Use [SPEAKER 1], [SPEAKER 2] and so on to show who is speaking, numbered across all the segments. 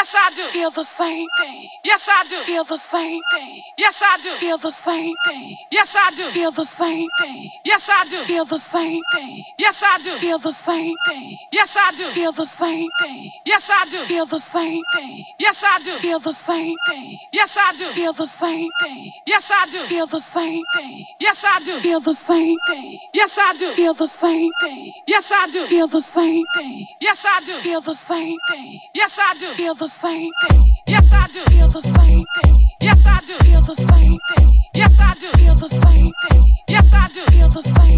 [SPEAKER 1] Yes, I do.
[SPEAKER 2] Feel the same thing.
[SPEAKER 1] Yes, I do.
[SPEAKER 2] Feel the same thing.
[SPEAKER 1] Yes, I do.
[SPEAKER 2] Feel the same thing.
[SPEAKER 1] Yes, I do.
[SPEAKER 2] Feel the same thing.
[SPEAKER 1] Yes, I do.
[SPEAKER 2] Feel the same thing.
[SPEAKER 1] Yes, I do.
[SPEAKER 2] Feel the same thing.
[SPEAKER 1] Yes, I do.
[SPEAKER 2] Feel the same thing.
[SPEAKER 1] Yes, I do.
[SPEAKER 2] Feel the same thing.
[SPEAKER 1] Yes, I do.
[SPEAKER 2] Feel the same thing.
[SPEAKER 1] Yes, I do.
[SPEAKER 2] Feel the same thing.
[SPEAKER 1] Yes, I do.
[SPEAKER 2] Feel the same thing.
[SPEAKER 1] Yes, I do.
[SPEAKER 2] Feel the same thing.
[SPEAKER 1] Yes, I do.
[SPEAKER 2] Feel the same thing.
[SPEAKER 1] Yes, I do.
[SPEAKER 2] Feel the same thing.
[SPEAKER 1] Yes, I do.
[SPEAKER 2] Feel the same thing.
[SPEAKER 1] Yes, I do.
[SPEAKER 2] Feel the same thing.
[SPEAKER 1] Yes, I do.
[SPEAKER 2] Feel the same thing.
[SPEAKER 1] Yes, I do.
[SPEAKER 2] Feel the same thing.
[SPEAKER 1] Yes, I do.
[SPEAKER 2] Feel the same thing.
[SPEAKER 1] Yes, I do.
[SPEAKER 2] Feel the same.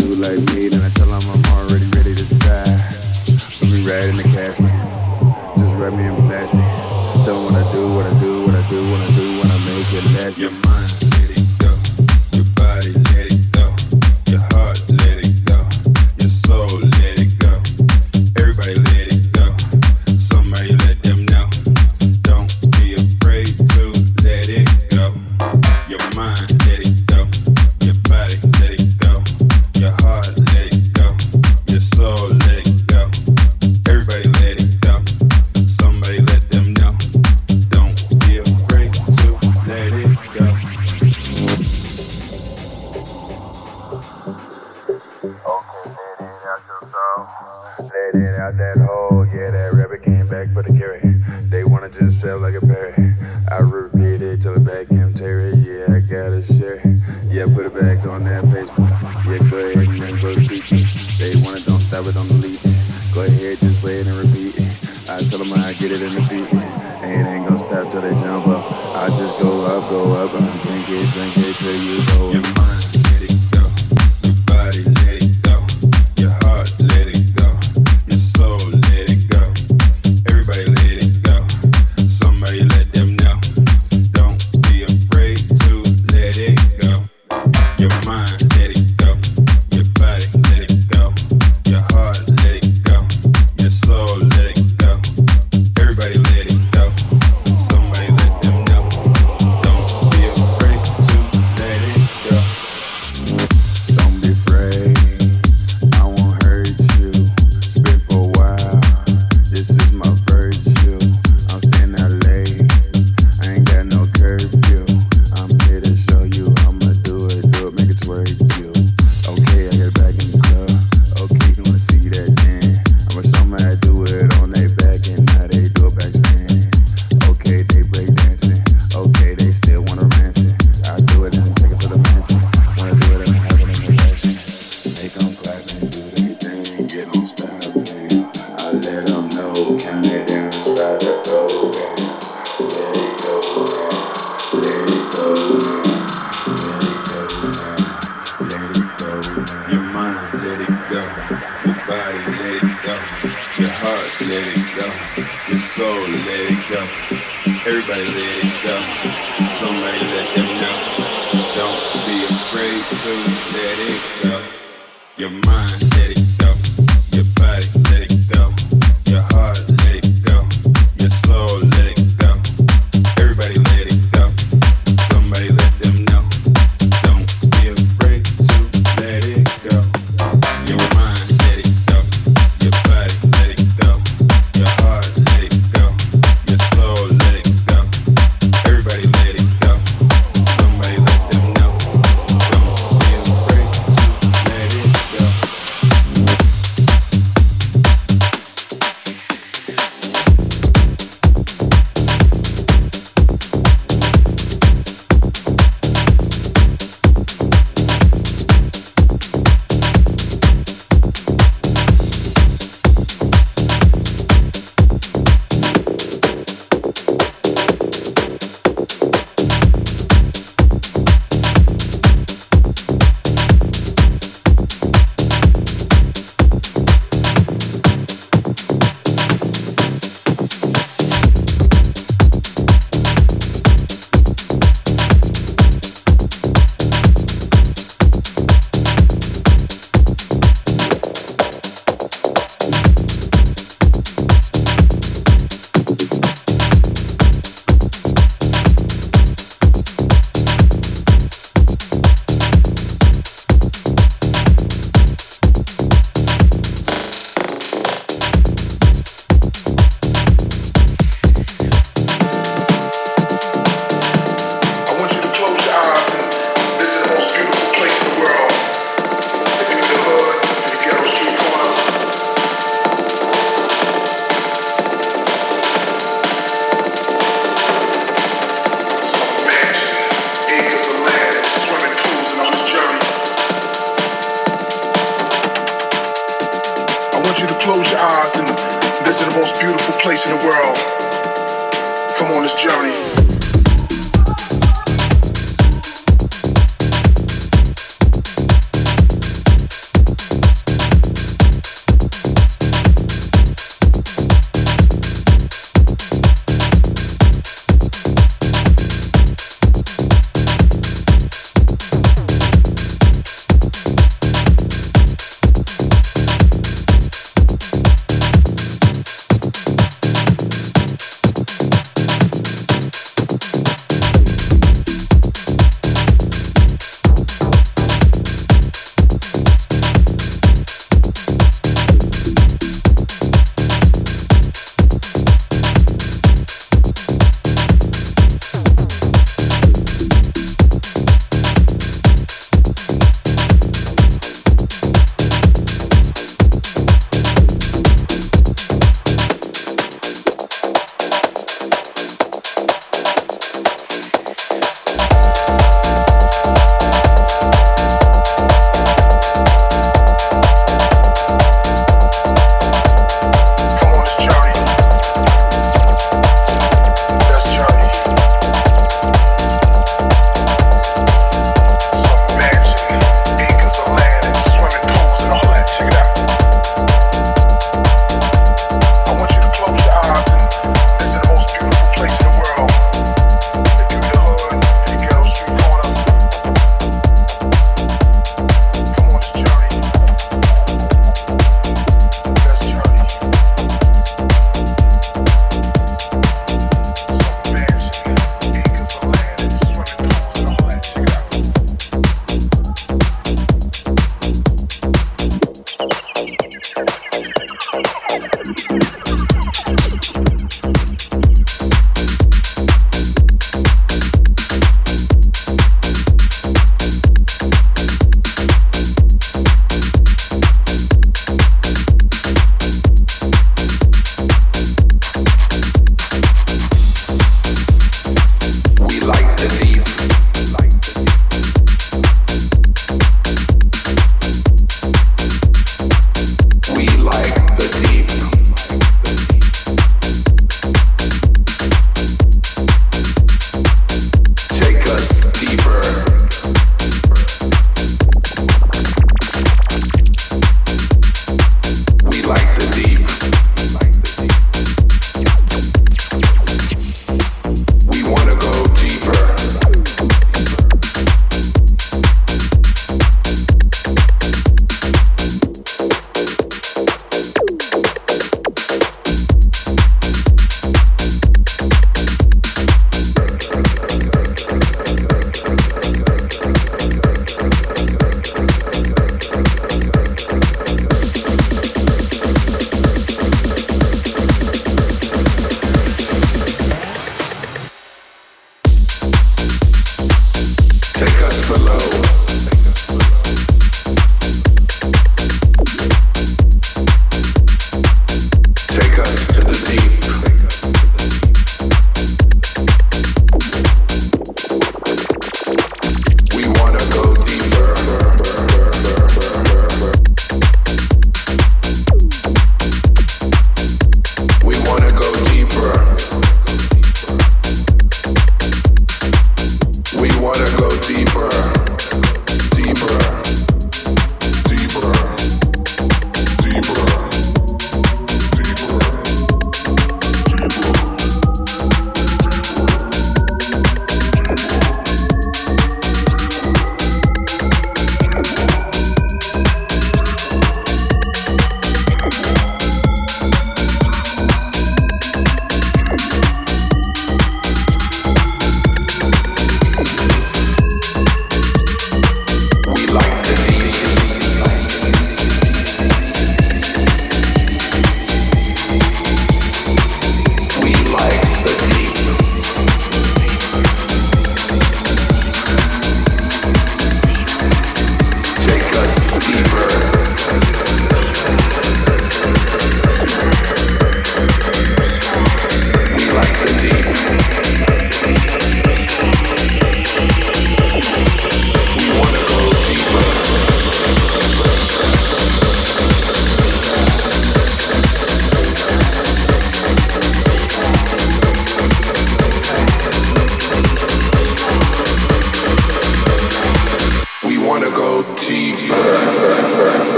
[SPEAKER 1] do
[SPEAKER 2] like me,
[SPEAKER 1] then I
[SPEAKER 2] I'm already ready
[SPEAKER 1] to die. Ride
[SPEAKER 2] in the casket,
[SPEAKER 1] just wrap me
[SPEAKER 2] in plastic. Tell them
[SPEAKER 1] what I do,
[SPEAKER 3] what I do, what I do, what I do, when I make it last.
[SPEAKER 4] Your mind,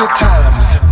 [SPEAKER 3] A